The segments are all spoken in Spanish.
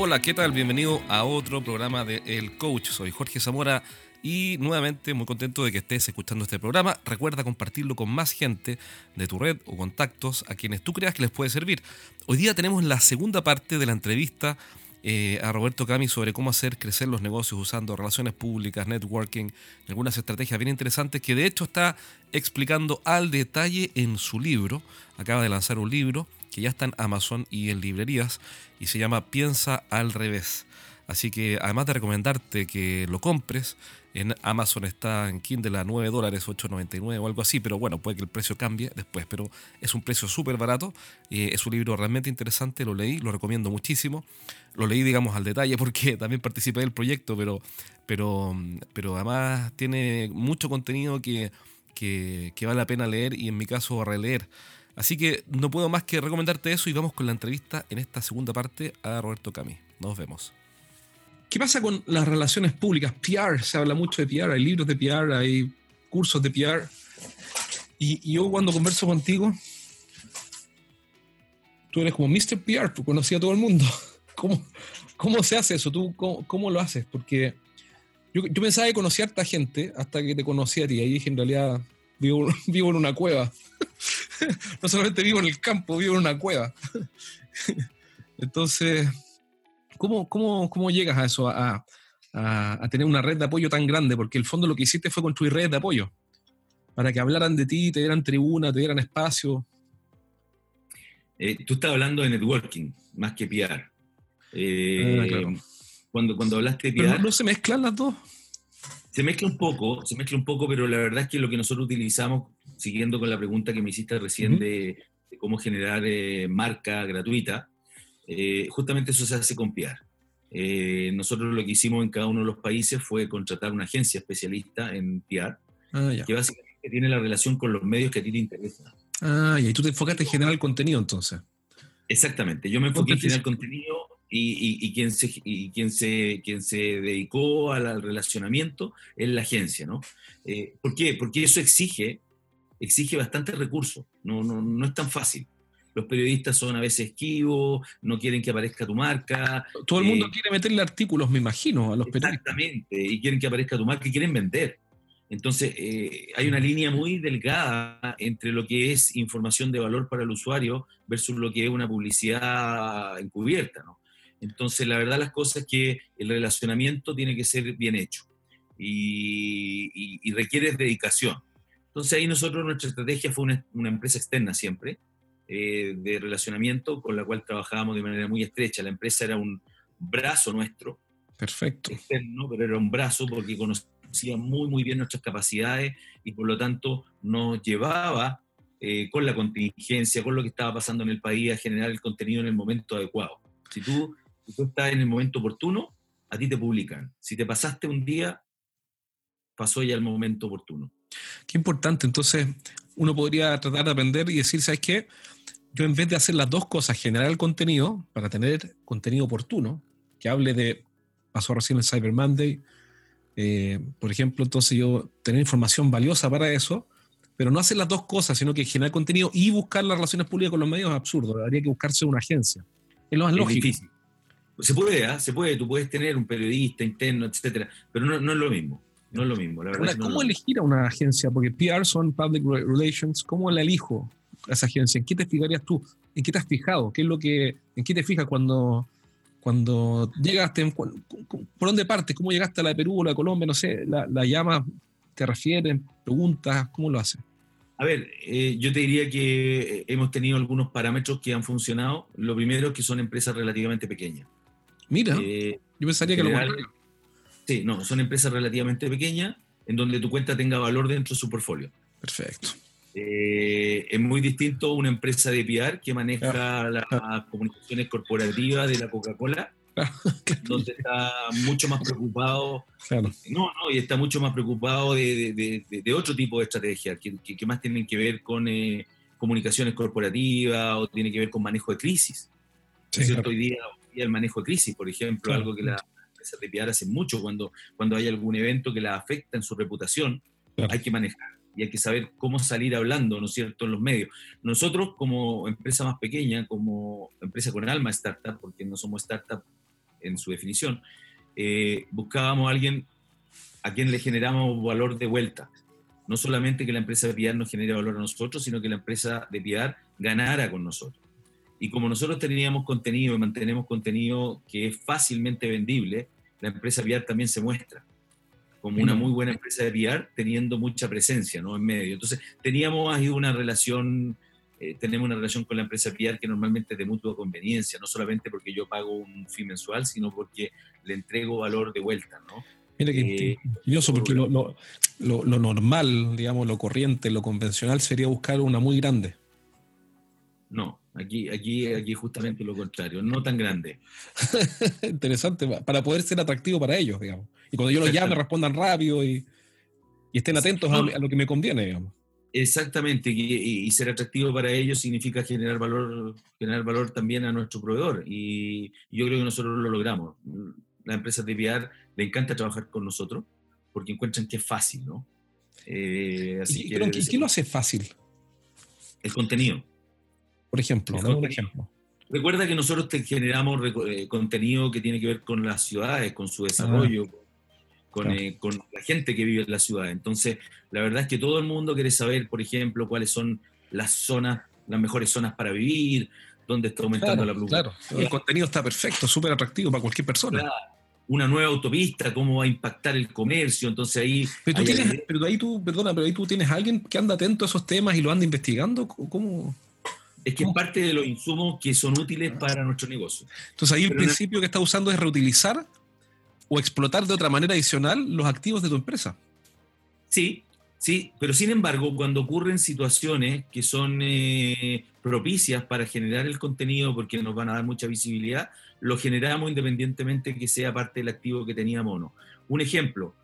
Hola, ¿qué tal? Bienvenido a otro programa de El Coach. Soy Jorge Zamora y nuevamente muy contento de que estés escuchando este programa. Recuerda compartirlo con más gente de tu red o contactos a quienes tú creas que les puede servir. Hoy día tenemos la segunda parte de la entrevista eh, a Roberto Cami sobre cómo hacer crecer los negocios usando relaciones públicas, networking, algunas estrategias bien interesantes que de hecho está explicando al detalle en su libro. Acaba de lanzar un libro ya está en Amazon y en librerías y se llama Piensa al revés. Así que además de recomendarte que lo compres, en Amazon está en Kindle a 9 dólares, 8,99 o algo así, pero bueno, puede que el precio cambie después, pero es un precio súper barato, eh, es un libro realmente interesante, lo leí, lo recomiendo muchísimo, lo leí digamos al detalle porque también participé del proyecto, pero, pero, pero además tiene mucho contenido que, que, que vale la pena leer y en mi caso releer. Así que no puedo más que recomendarte eso y vamos con la entrevista en esta segunda parte a Roberto Cami. Nos vemos. ¿Qué pasa con las relaciones públicas? PR, se habla mucho de PR, hay libros de PR, hay cursos de PR. Y, yo cuando converso contigo, tú eres como Mr. PR, tú conocías a todo el mundo. ¿Cómo, cómo se hace eso? ¿Tú cómo, lo haces? Porque yo, yo, pensaba que conocía a esta gente hasta que te conocí a ti. Ahí dije, en realidad, vivo, vivo en una cueva. no solamente vivo en el campo, vivo en una cueva. Entonces, ¿Cómo, cómo, cómo llegas a eso, a, a, tener una red de apoyo tan grande? Porque el fondo lo que hiciste fue construir redes de apoyo, para que hablaran de ti, te dieran tribuna, te dieran espacio. Eh, tú estás hablando de networking, más que PR. Eh, ah, cuando, cuando hablaste de PR... no, se mezclan las dos? Se mezcla un poco, se mezcla un poco, pero la verdad es que lo que nosotros utilizamos, siguiendo con la pregunta que me hiciste recién de, cómo generar eh, marca gratuita, eh, justamente eso se hace con PR. Eh, nosotros lo que hicimos en cada uno de los países fue contratar una agencia especialista en PR, ah, que básicamente tiene la relación con los medios que a ti te interesan. Ah, y tú te enfocaste en generar el contenido entonces. Exactamente, yo me enfoqué en generar contenido y, y, quien, se, y quien, se, quien se dedicó al, relacionamiento es la agencia, ¿no? Eh, ¿Por qué? Porque eso exige, exige bastante recursos, no, no, no es tan fácil los periodistas son a veces esquivos, no quieren que aparezca tu marca. Todo el mundo eh, quiere meterle artículos, me imagino, a los periodistas. Exactamente, y quieren que aparezca tu marca y quieren vender. Entonces, eh, hay una línea muy delgada entre lo que es información de valor para el usuario versus lo que es una publicidad encubierta, ¿no? Entonces, la verdad las cosas es que el relacionamiento tiene que ser bien hecho y, requiere dedicación. Entonces, ahí nosotros, nuestra estrategia fue una, una empresa externa siempre, eh, de relacionamiento con la cual trabajábamos de manera muy estrecha. La empresa era un brazo nuestro. Perfecto. Externo, pero era un brazo porque conocía muy, muy bien nuestras capacidades y por lo tanto nos llevaba eh, con la contingencia, con lo que estaba pasando en el país, a generar el contenido en el momento adecuado. Si tú, si tú estás en el momento oportuno, a ti te publican. Si te pasaste un día, pasó ya el momento oportuno. Qué importante. Entonces, uno podría tratar de aprender y decir, ¿sabes qué? yo en vez de hacer las dos cosas, generar el contenido para tener contenido oportuno, que hable de, pasó recién el Cyber Monday, eh, por ejemplo, entonces yo tener información valiosa para eso, pero no hacer las dos cosas, sino que generar contenido y buscar las relaciones públicas con los medios es absurdo, habría que buscarse una agencia. Es lo más lógico. Difícil. Se puede, ¿eh? se puede, tú puedes tener un periodista interno, etcétera, pero no, no es lo mismo. No es lo mismo. La verdad ¿Cómo elegir a una agencia? Porque PR son Public Relations. ¿Cómo la elijo? esa agencia? ¿En qué te fijarías tú? ¿En qué te has fijado? ¿Qué es lo que, ¿En qué te fijas cuando, cuando llegaste? ¿Por dónde partes? ¿Cómo llegaste a la de Perú o la de Colombia? No sé, la, la llamas, te refieren, preguntas, ¿cómo lo haces? A ver, eh, yo te diría que hemos tenido algunos parámetros que han funcionado. Lo primero es que son empresas relativamente pequeñas. Mira, eh, yo pensaría que lo Sí, no, son empresas relativamente pequeñas en donde tu cuenta tenga valor dentro de su portfolio. Perfecto. Eh, es muy distinto una empresa de PR que maneja las comunicaciones corporativas de la Coca-Cola, donde está mucho más preocupado, no, no, y está mucho más preocupado de, de, otro tipo de estrategias, que, que, más tienen que ver con eh, comunicaciones corporativas o tiene que ver con manejo de crisis. Hoy, día, el manejo de crisis, por ejemplo, algo que las empresas de PR hacen mucho cuando, cuando hay algún evento que la afecta en su reputación, hay que manejar y hay que saber cómo salir hablando, ¿no es cierto?, en los medios. Nosotros como empresa más pequeña, como empresa con alma startup, porque no somos startup en su definición, eh, buscábamos a alguien a quien le generamos valor de vuelta. No solamente que la empresa de PR nos genere valor a nosotros, sino que la empresa de PR ganara con nosotros. Y como nosotros teníamos contenido y mantenemos contenido que es fácilmente vendible, la empresa PR también se muestra como una muy buena empresa de PR, teniendo mucha presencia ¿no? en medio. Entonces, teníamos ahí una relación, eh, tenemos una relación con la empresa PR que normalmente es de mutua conveniencia, no solamente porque yo pago un fee mensual, sino porque le entrego valor de vuelta, ¿no? Mira que eh, porque lo, lo, lo, normal, digamos, lo corriente, lo convencional sería buscar una muy grande. No, aquí, aquí, aquí justamente lo contrario, no tan grande. Interesante, para poder ser atractivo para ellos, digamos. Y cuando yo los llame, respondan rápido y, y estén atentos a, lo que me conviene, digamos. Exactamente, y, ser atractivo para ellos significa generar valor, generar valor también a nuestro proveedor. Y yo creo que nosotros lo logramos. Las empresas de VR le encanta trabajar con nosotros porque encuentran que es fácil, ¿no? Eh, así ¿Y, que, ¿qué lo hace fácil? El contenido. Por ejemplo, ¿no? ejemplo. Recuerda que nosotros te generamos eh, contenido que tiene que ver con las ciudades, con su desarrollo, con, eh, con, la gente que vive en la ciudad. Entonces, la verdad es que todo el mundo quiere saber, por ejemplo, cuáles son las zonas, las mejores zonas para vivir, dónde está aumentando la producción. Claro, el contenido está perfecto, súper atractivo para cualquier persona. Una nueva autopista, cómo va a impactar el comercio, entonces ahí... Pero, tú tienes, pero ahí tú, perdona, pero ahí tú tienes a alguien que anda atento a esos temas y lo anda investigando, ¿cómo...? Es que es parte de los insumos que son útiles para nuestro negocio. Entonces ahí el principio que está usando es reutilizar o explotar de otra manera adicional los activos de tu empresa. Sí, sí, pero sin embargo, cuando ocurren situaciones que son eh, propicias para generar el contenido porque nos van a dar mucha visibilidad, lo generamos independientemente que sea parte del activo que teníamos o Un ejemplo,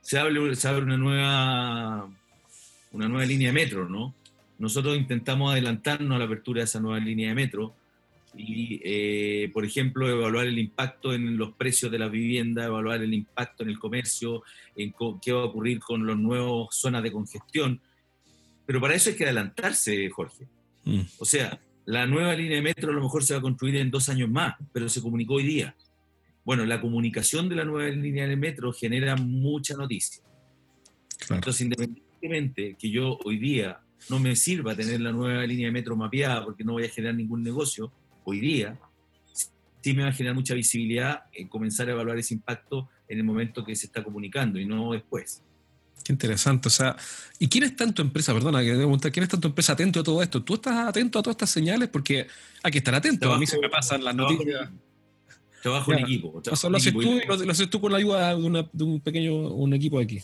se abre, se abre una nueva una nueva línea de metro, ¿no? Nosotros intentamos adelantarnos a la apertura de esa nueva línea de metro y, eh, por ejemplo, evaluar el impacto en los precios de la vivienda, evaluar el impacto en el comercio, en qué va a ocurrir con las nuevas zonas de congestión. Pero para eso hay que adelantarse, Jorge. Mm. O sea, la nueva línea de metro a lo mejor se va a construir en dos años más, pero se comunicó hoy día. Bueno, la comunicación de la nueva línea de metro genera mucha noticia. Entonces, independientemente que yo hoy día no me sirva tener la nueva línea de metro mapeada porque no voy a generar ningún negocio hoy día, sí me va a generar mucha visibilidad en comenzar a evaluar ese impacto en el momento que se está comunicando y no después. Qué interesante. O sea, ¿y quién está en tu empresa? Perdona, que preguntar, ¿quién está en tu empresa atento a todo esto? ¿Tú estás atento a todas estas señales? Porque hay que estar atento. a mí se me pasan las noticias. Trabajo en equipo. lo, haces tú, lo, haces tú con la ayuda de, un pequeño un equipo de aquí.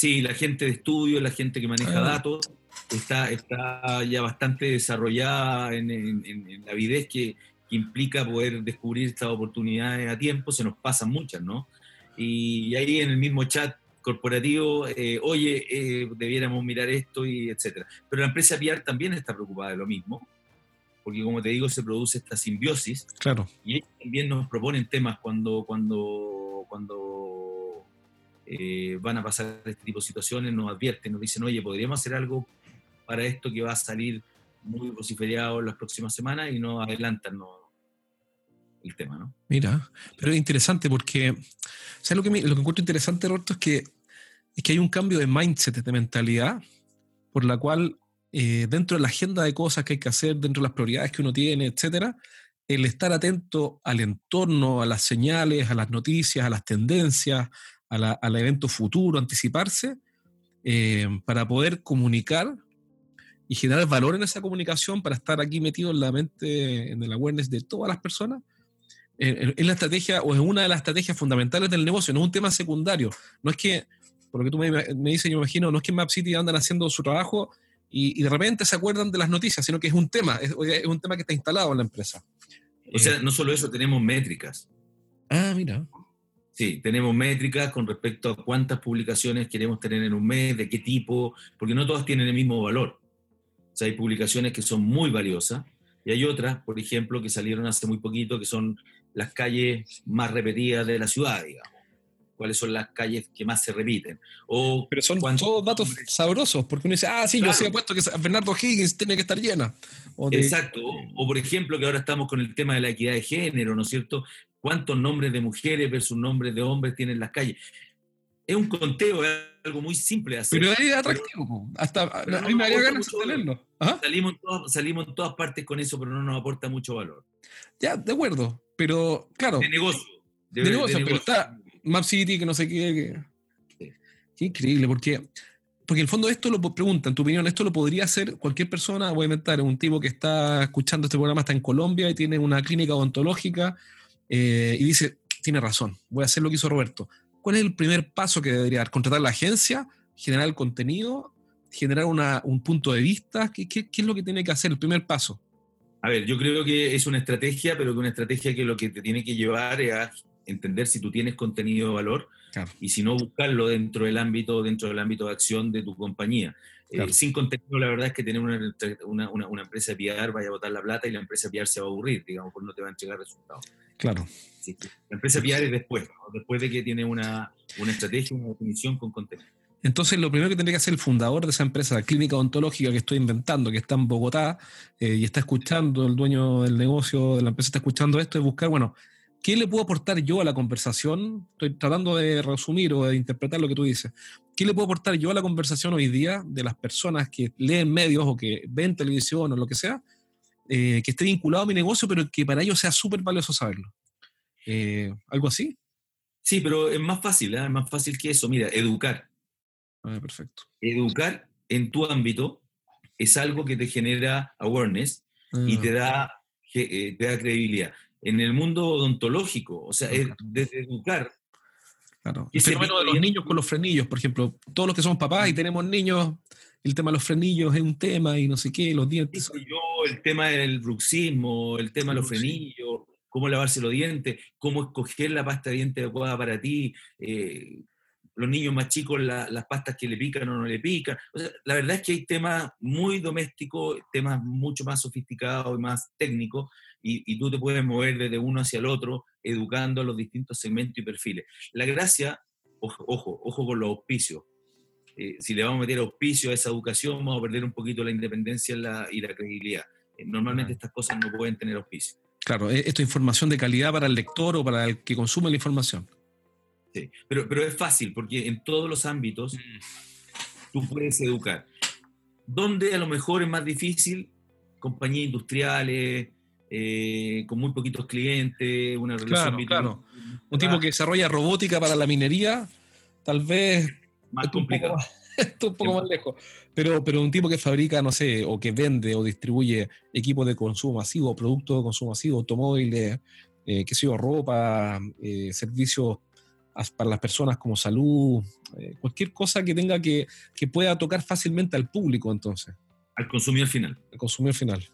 Sí, la gente de estudio, la gente que maneja ah. datos, está, está ya bastante desarrollada en, la avidez que, implica poder descubrir estas oportunidades a tiempo, se nos pasan muchas, ¿no? Y ahí en el mismo chat corporativo, eh, oye, eh, debiéramos mirar esto y etcétera. Pero la empresa PR también está preocupada de lo mismo, porque como te digo, se produce esta simbiosis. Claro. Y ellos también nos proponen temas cuando, cuando, cuando eh, van a pasar este tipo de situaciones, nos advierten, nos dicen, oye, podríamos hacer algo para esto que va a salir muy vociferiado en las próximas semanas y no adelantan el tema, ¿no? Mira, pero es interesante porque, ¿sabes lo que, lo que encuentro interesante, Roberto? Es que, es que hay un cambio de mindset, de mentalidad, por la cual eh, dentro de la agenda de cosas que hay que hacer, dentro de las prioridades que uno tiene, etcétera, el estar atento al entorno, a las señales, a las noticias, a las tendencias, al evento futuro, anticiparse, eh, para poder comunicar y generar valor en esa comunicación para estar aquí metido en la mente, en el awareness de todas las personas, es la estrategia o es una de las estrategias fundamentales del negocio, no es un tema secundario. No es que, por lo que tú me, dices, yo me imagino, no es que Map City andan haciendo su trabajo y, de repente se acuerdan de las noticias, sino que es un tema, es, un tema que está instalado en la empresa. O sea, no solo eso, tenemos métricas. Ah, mira. Sí, tenemos métricas con respecto a cuántas publicaciones queremos tener en un mes, de qué tipo, porque no todas tienen el mismo valor hay publicaciones que son muy valiosas y hay otras, por ejemplo, que salieron hace muy poquito, que son las calles más repetidas de la ciudad, digamos. ¿Cuáles son las calles que más se repiten? O Pero son todos datos sabrosos, porque uno dice, ah, sí, yo sí he puesto que Bernardo Higgins tiene que estar llena. Exacto. O, por ejemplo, que ahora estamos con el tema de la equidad de género, ¿no es cierto? Cuántos nombres de mujeres versus nombres de hombres tienen las calles. Es un conteo, es algo muy simple de hacer. Pero es atractivo, hasta a mí me haría ganas de tenerlo. Salimos, salimos en todas partes con eso, pero no nos aporta mucho valor. Ya, de acuerdo, pero claro. De negocio. De, negocio, pero está Map City, que no sé qué. Qué increíble, porque porque en el fondo esto lo pregunta, en tu opinión, esto lo podría hacer cualquier persona, voy a inventar, un tipo que está escuchando este programa, está en Colombia y tiene una clínica odontológica eh, y dice, tiene razón, voy a hacer lo que hizo Roberto. ¿Cuál es el primer paso que debería dar? ¿Contratar la agencia? ¿Generar el contenido? ¿Generar un punto de vista? ¿Qué, ¿Qué, es lo que tiene que hacer el primer paso? A ver, yo creo que es una estrategia, pero que una estrategia que lo que te tiene que llevar es a entender si tú tienes contenido de valor y si no, buscarlo dentro del ámbito, dentro del ámbito de acción de tu compañía. Eh, sin contenido, la verdad es que tener una, una, una, empresa de PR vaya a botar la plata y la empresa de PR se va a aburrir, digamos, porque no te va a entregar resultados. Claro. La empresa PR es después, después de que tiene una, una estrategia, una definición con contenido. Entonces, lo primero que tendría que hacer el fundador de esa empresa, la clínica odontológica que estoy inventando, que está en Bogotá eh, y está escuchando, el dueño del negocio de la empresa está escuchando esto, es buscar, bueno, ¿Qué le puedo aportar yo a la conversación? Estoy tratando de resumir o de interpretar lo que tú dices. ¿Qué le puedo aportar yo a la conversación hoy día de las personas que leen medios o que ven televisión o lo que sea, eh, que esté vinculado a mi negocio, pero que para ellos sea súper valioso saberlo? Eh, ¿Algo así? Sí, pero es más fácil, ¿eh? es más fácil que eso. Mira, educar. Ah, perfecto. Educar en tu ámbito es algo que te genera awareness y ah. te da, te da credibilidad en el mundo odontológico, o sea, es de educar. Claro. El fenómeno de los niños con los frenillos, por ejemplo, todos los que somos papás y tenemos niños, el tema de los frenillos es un tema y no sé qué, los dientes. Yo, el tema del bruxismo, el tema de los frenillos, cómo lavarse los dientes, cómo escoger la pasta de dientes adecuada para ti, eh, los niños más chicos las pastas que le pican o no le pican. la verdad es que hay temas muy domésticos, temas mucho más sofisticados y más técnicos, y, tú te puedes mover desde uno hacia el otro, educando a los distintos segmentos y perfiles. La gracia, ojo, ojo, con los auspicios. Eh, si le vamos a meter auspicio a esa educación, vamos a perder un poquito la independencia y la credibilidad. Eh, normalmente estas cosas no pueden tener auspicio. Claro, e, esto es información de calidad para el lector o para el que consume la información. Sí, pero, pero es fácil porque en todos los ámbitos mm. tú puedes educar. Donde a lo mejor es más difícil, compañías industriales, eh, con muy poquitos clientes, una relación... Claro, claro. Un tipo que desarrolla robótica para la minería, tal vez... Más complicado. Esto un poco más lejos. Pero, pero un tipo que fabrica, no sé, o que vende o distribuye equipos de consumo masivo, productos de consumo masivo, automóviles, eh, qué sé yo, ropa, eh, servicios para las personas como salud, eh, cualquier cosa que tenga que, que pueda tocar fácilmente al público entonces. Al consumidor final. Al consumidor final.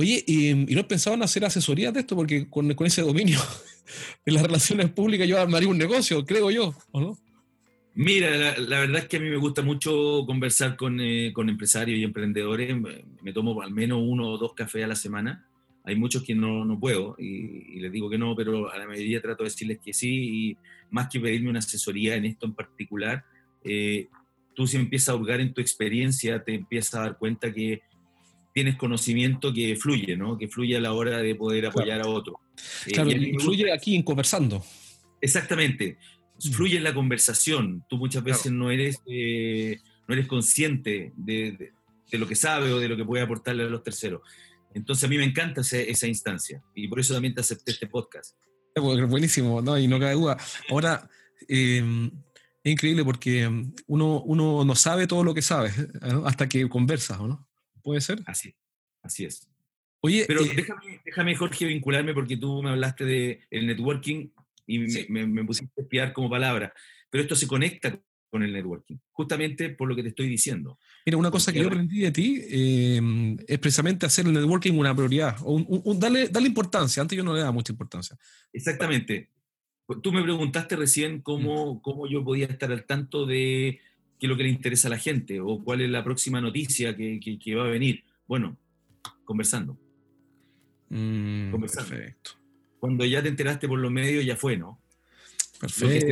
Oye, ¿y, no pensaban hacer asesorías de esto? Porque con, ese dominio de las relaciones públicas yo armaría un negocio, creo yo, ¿o no? Mira, la, verdad es que a mí me gusta mucho conversar con, eh, empresarios y emprendedores. Me, tomo al menos uno o dos cafés a la semana. Hay muchos que no, no puedo y, les digo que no, pero a la mayoría trato de decirles que sí. Y más que pedirme una asesoría en esto en particular, eh, tú si empiezas a hurgar en tu experiencia, te empiezas a dar cuenta que tienes conocimiento que fluye, ¿no? Que fluye a la hora de poder apoyar a otro. Eh, claro, fluye aquí en conversando. Exactamente. Fluye en la conversación. Tú muchas veces no, eres, eh, no eres consciente de, lo que sabe o de lo que puede aportarle a los terceros. Entonces a mí me encanta esa, instancia y por eso también te acepté este podcast. Buenísimo, ¿no? Y no cabe duda. Ahora, em, es increíble porque em, uno, uno no sabe todo lo que sabe hasta que conversa, ¿no? ¿Puede ser? Así, así es. Oye, pero eh, déjame, déjame, Jorge, vincularme porque tú me hablaste del el networking y me, pusiste a espiar como palabra, pero esto se conecta con el networking, justamente por lo que te estoy diciendo. Mira, una cosa que yo aprendí de ti eh, es precisamente hacer el networking una prioridad, o darle, darle importancia, antes yo no le daba mucha importancia. Exactamente. Tú me preguntaste recién cómo, mm. cómo yo podía estar al tanto de qué es lo que le interesa a la gente o cuál es la próxima noticia que, que, va a venir. Bueno, conversando. Mm, conversando. Perfecto. Cuando ya te enteraste por los medios, ya fue, ¿no? Perfecto.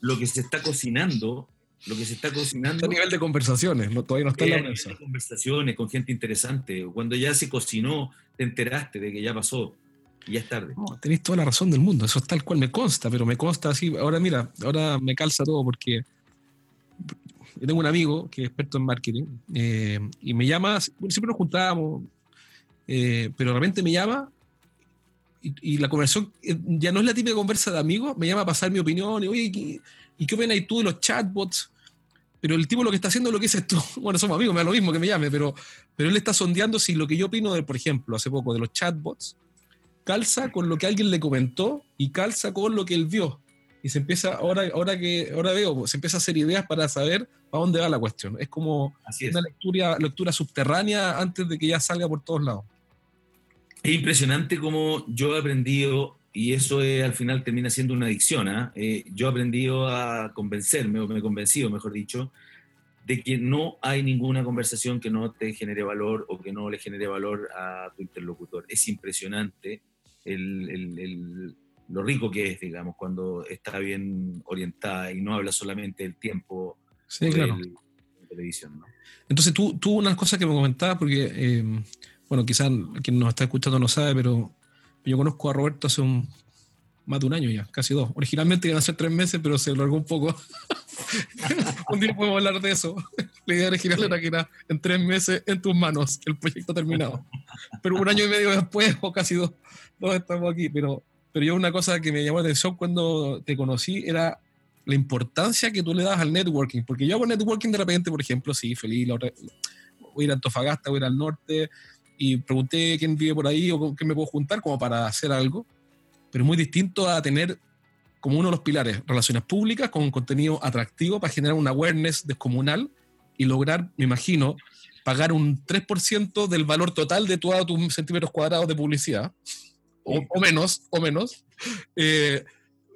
Lo que se está, cocinando, lo que se está cocinando. a nivel de conversaciones, no, todavía no está en la mesa. conversaciones con gente interesante. Cuando ya se cocinó, te enteraste de que ya pasó. y ya es tarde. tenéis toda la razón del mundo, eso es tal cual me consta, pero me consta así. Ahora mira, ahora me calza todo porque yo tengo un amigo que es experto en marketing eh, y me llama, siempre nos juntábamos, eh, pero de repente me llama y, la conversación eh, ya no es la típica conversa de amigos, me llama a pasar mi opinión y, oye, ¿qué, ¿y qué opinas tú de los chatbots? Pero el tipo lo que está haciendo es lo que dices tú. Bueno, somos amigos, me da lo mismo que me llame, pero, pero él está sondeando si lo que yo opino de, por ejemplo, hace poco, de los chatbots, calza con lo que alguien le comentó y calza con lo que él vio. Y se empieza, ahora, ahora que ahora veo, se empieza a hacer ideas para saber a dónde va la cuestión. Es como una lectura, lectura subterránea antes de que ya salga por todos lados. Es impresionante cómo yo he aprendido, y eso al final termina siendo una adicción, ¿ah? eh, yo he aprendido a convencerme, o me he convencido, mejor dicho, de que no hay ninguna conversación que no te genere valor o que no le genere valor a tu interlocutor. Es impresionante lo rico que es, digamos, cuando está bien orientada y no habla solamente del tiempo sí, claro. de televisión. ¿no? Entonces tú, tú unas cosas que me comentabas, porque eh, bueno, quizás quien nos está escuchando no sabe, pero yo conozco a Roberto hace un, más de un año ya, casi dos. Originalmente iban a ser tres meses, pero se largó un poco. un día podemos hablar de eso. La idea original era que era en tres meses en tus manos, el proyecto terminado. Pero un año y medio después, o casi dos, dos estamos aquí. Pero, pero yo una cosa que me llamó la atención cuando te conocí era la importancia que tú le das al networking. Porque yo hago networking de repente, por ejemplo, sí, feliz, voy a ir a Antofagasta, voy a ir al norte, y pregunté quién vive por ahí o con quién me puedo juntar como para hacer algo, pero es muy distinto a tener como uno de los pilares relaciones públicas con un contenido atractivo para generar una awareness descomunal y lograr, me imagino, pagar un 3% del valor total de todos tus centímetros cuadrados de publicidad, o, menos, o menos. Eh,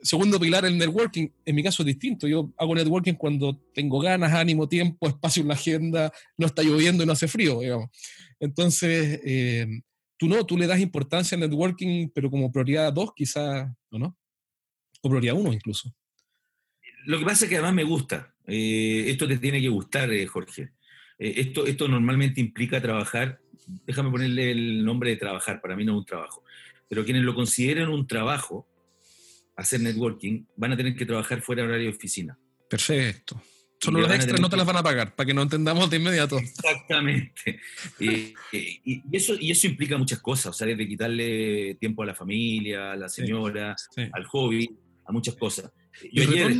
segundo pilar, el networking. En mi caso es distinto. Yo hago networking cuando tengo ganas, ánimo, tiempo, espacio en la agenda, no está lloviendo y no hace frío. Entonces, eh, tú no, tú le das importancia al networking, pero como prioridad dos, quizás, ¿o no? O prioridad uno incluso. Lo que pasa es que además me gusta. Eh, esto te tiene que gustar, eh, Jorge. esto, esto normalmente implica trabajar, déjame ponerle el nombre de trabajar, para mí no es un trabajo, pero quienes lo consideren un trabajo, hacer networking, van a tener que trabajar fuera de horario de oficina. Perfecto. Solo los extras no te las van a pagar, para que no entendamos de inmediato. Exactamente. y, eso, y eso implica muchas cosas, o sea, desde quitarle tiempo a la familia, a la señora, al hobby, a muchas cosas. Yo ayer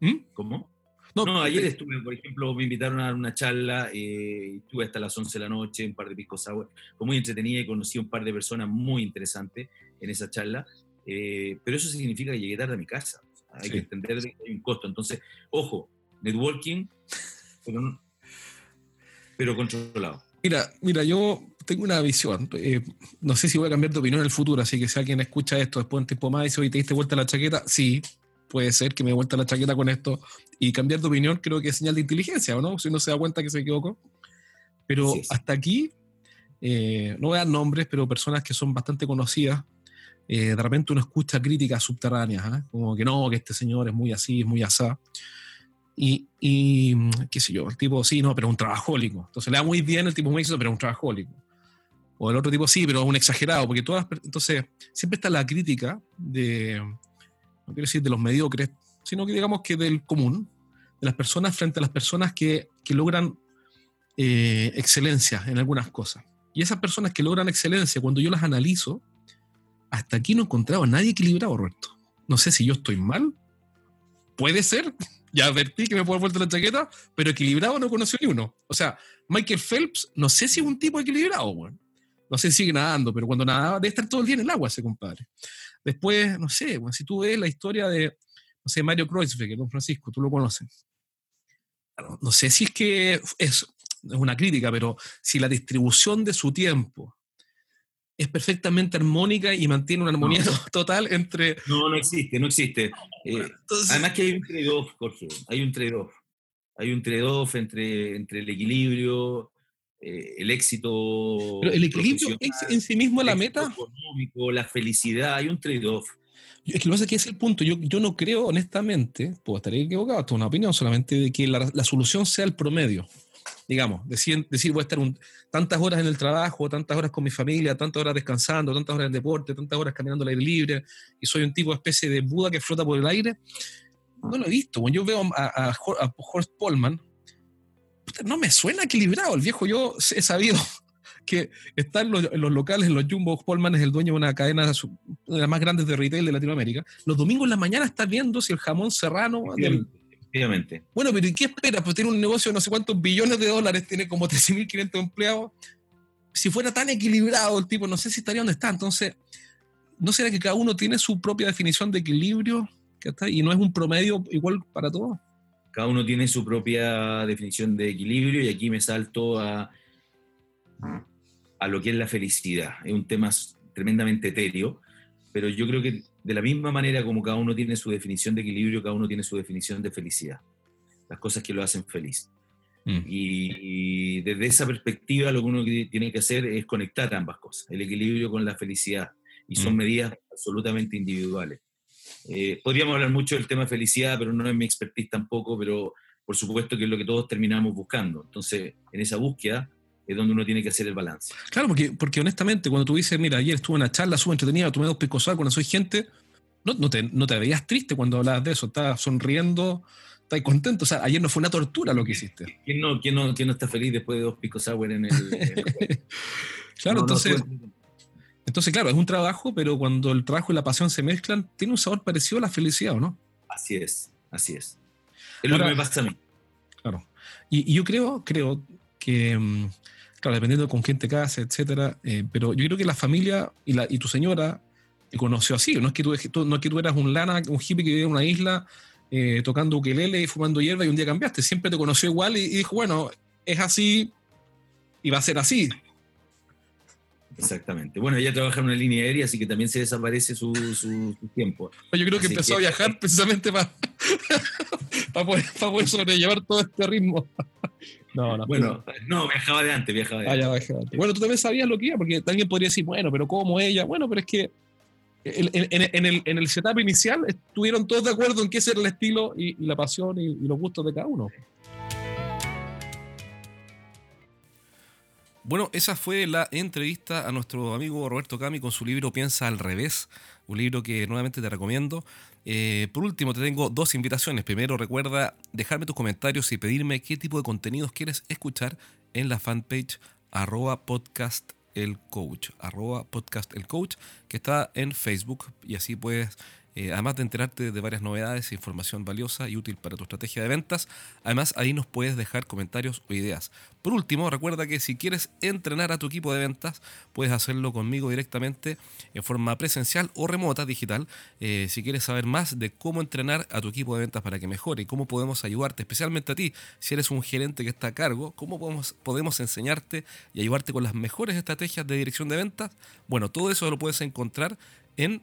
¿Mm? ¿Cómo? No, ayer estuve, por ejemplo, me invitaron a una charla, eh, estuve hasta las 11 de la noche, un par de piscos agua, fue muy entretenida y conocí a un par de personas muy interesantes en esa charla, eh, pero eso significa que llegué tarde a mi casa. Hay que entender que hay un costo. Entonces, ojo, networking, pero, controlado. Mira, mira, yo tengo una visión. Eh, no sé si voy a cambiar de opinión en el futuro, así que si alguien escucha esto después de un tiempo más y dice, oye, ¿te diste vuelta la chaqueta? Sí, puede ser que me dé vuelta la chaqueta con esto. Y cambiar de opinión creo que es señal de inteligencia, ¿o no? Si uno se da cuenta que se equivocó. Pero hasta aquí, eh, no voy a dar nombres, pero personas que son bastante conocidas, eh, de repente uno escucha críticas subterráneas, como que no, que este señor es muy así, es muy asá. Y, y, qué sé yo, el tipo, sí, no, pero un trabajólico. Entonces le da muy bien el tipo muy éxito, pero un trabajólico. O el otro tipo, sí, pero un exagerado, porque todas, entonces siempre está la crítica de, no quiero decir de los mediocres, sino que digamos que del común, de las personas frente a las personas que, que logran eh, excelencia en algunas cosas. Y esas personas que logran excelencia, cuando yo las analizo, hasta aquí no encontraba nadie equilibrado, Roberto. No sé si yo estoy mal, puede ser, ya advertí que me puedo vuelta la chaqueta, pero equilibrado no conoció ni uno. O sea, Michael Phelps, no sé si es un tipo equilibrado, bueno. No sé si sigue nadando, pero cuando nadaba debe estar todo el día en el agua ese compadre. Después, no sé, bueno, si tú ves la historia de, no sé, Mario Kreuzberger, don Francisco, tú lo conoces. No sé si es que es una crítica, pero si la distribución de su tiempo es perfectamente armónica y mantiene una armonía total entre... No, no existe, no existe. Eh, además que hay un trade-off, Jorge, hay un trade-off. Hay un trade-off entre, entre el equilibrio, eh, el éxito... Pero el equilibrio es en sí mismo la meta. Económico, la felicidad, hay un trade-off. Es que lo que pasa es que es el punto. Yo, yo no creo, honestamente, puedo estar equivocado, esto es una opinión solamente, de que la, la solución sea el promedio. Digamos, decir, decir voy a estar tantas horas en el trabajo, tantas horas con mi familia, tantas horas descansando, tantas horas en deporte, tantas horas caminando al aire libre, y soy un tipo de especie de Buda que flota por el aire, no lo he visto. Cuando yo veo a, a, Horst Polman, no me suena equilibrado. El viejo yo he sabido que está en los, locales, en los Jumbo, Polman es el dueño de una cadena de las más grandes de retail de Latinoamérica. Los domingos en la mañana está viendo si el jamón serrano... Efectivamente. Bueno, pero ¿y qué espera? Pues tiene un negocio de no sé cuántos billones de dólares, tiene como 13.500 empleados. Si fuera tan equilibrado el tipo, no sé si estaría donde está. Entonces, ¿no será que cada uno tiene su propia definición de equilibrio? Y no es un promedio igual para todos. Cada uno tiene su propia definición de equilibrio y aquí me salto a, a lo que es la felicidad. Es un tema tremendamente etéreo, pero yo creo que de la misma manera como cada uno tiene su definición de equilibrio, cada uno tiene su definición de felicidad. Las cosas que lo hacen feliz. Mm. Y, desde esa perspectiva lo que uno tiene que hacer es conectar ambas cosas, el equilibrio con la felicidad. Y son mm. medidas absolutamente individuales. Eh, podríamos hablar mucho del tema felicidad, pero no es mi expertise tampoco, pero por supuesto que es lo que todos terminamos buscando. Entonces, en esa búsqueda es donde uno tiene que hacer el balance. Claro, porque, porque honestamente, cuando tú dices, mira, ayer estuve en una charla súper entretenida, tomé dos picosal cuando soy gente, no, no, te, no te veías triste cuando hablabas de eso, estabas sonriendo, estás contento. O sea, ayer no fue una tortura lo que hiciste. ¿Quién no, quién no, quién no está feliz después de dos picos en el... claro, entonces... Entonces, claro, es un trabajo, pero cuando el trabajo y la pasión se mezclan, tiene un sabor parecido a la felicidad, ¿o no? Así es, así es. Es lo que me pasa a mí. Claro. Y, yo creo, creo que, mm, claro, dependiendo con quién te cases, etcétera, eh, pero yo creo que la familia y, la, y tu señora te conoció así. No es que tú, no es que tú eras un lana, un hippie que vivía en una isla eh, tocando ukelele y fumando hierba y un día cambiaste. Siempre te conoció igual y, y dijo, bueno, es así y va a ser así. Exactamente. Bueno, ella trabaja en una línea aérea, así que también se desaparece su, tiempo. Yo creo que empezó a viajar precisamente para, poder, sobrellevar todo este ritmo. No, no. Bueno, no, viajaba de antes, viajaba de ah, antes. Bueno, tú también sabías lo que iba, porque alguien podría decir, bueno, pero ¿cómo ella? Bueno, pero es que en, el, en el setup inicial estuvieron todos de acuerdo en qué era el estilo y, la pasión y los gustos de cada uno. Bueno, esa fue la entrevista a nuestro amigo Roberto Cami con su libro Piensa al revés, un libro que nuevamente te recomiendo. Eh, por último, te tengo dos invitaciones. Primero, recuerda dejarme tus comentarios y pedirme qué tipo de contenidos quieres escuchar en la fanpage arroba podcast el coach, arroba podcast el coach, que está en Facebook y así puedes eh, además de enterarte de varias novedades e información valiosa y útil para tu estrategia de ventas, además ahí nos puedes dejar comentarios o ideas. Por último, recuerda que si quieres entrenar a tu equipo de ventas, puedes hacerlo conmigo directamente en forma presencial o remota, digital. Eh, si quieres saber más de cómo entrenar a tu equipo de ventas para que mejore y cómo podemos ayudarte, especialmente a ti, si eres un gerente que está a cargo, cómo podemos, podemos enseñarte y ayudarte con las mejores estrategias de dirección de ventas, bueno, todo eso lo puedes encontrar en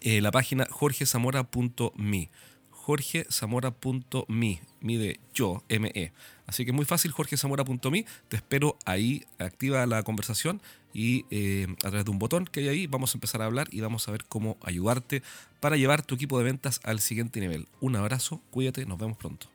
eh, la página jorgezamora.me. jorgezamora.me, mi de yo, ME. Así que muy fácil, jorgezamora.me. Te espero ahí, activa la conversación y eh, a través de un botón que hay ahí vamos a empezar a hablar y vamos a ver cómo ayudarte para llevar tu equipo de ventas al siguiente nivel. Un abrazo, cuídate, nos vemos pronto.